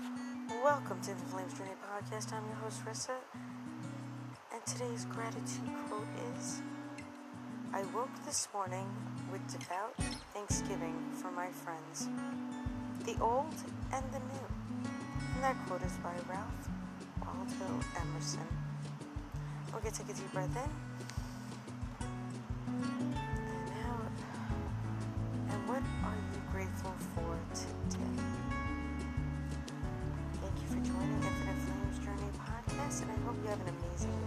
Welcome to the Flames Journey Podcast. I'm your host, Rissa. And today's gratitude quote is I woke this morning with devout thanksgiving for my friends, the old and the new. And that quote is by Ralph Waldo Emerson. Okay, take a deep breath in. And I hope you have an amazing.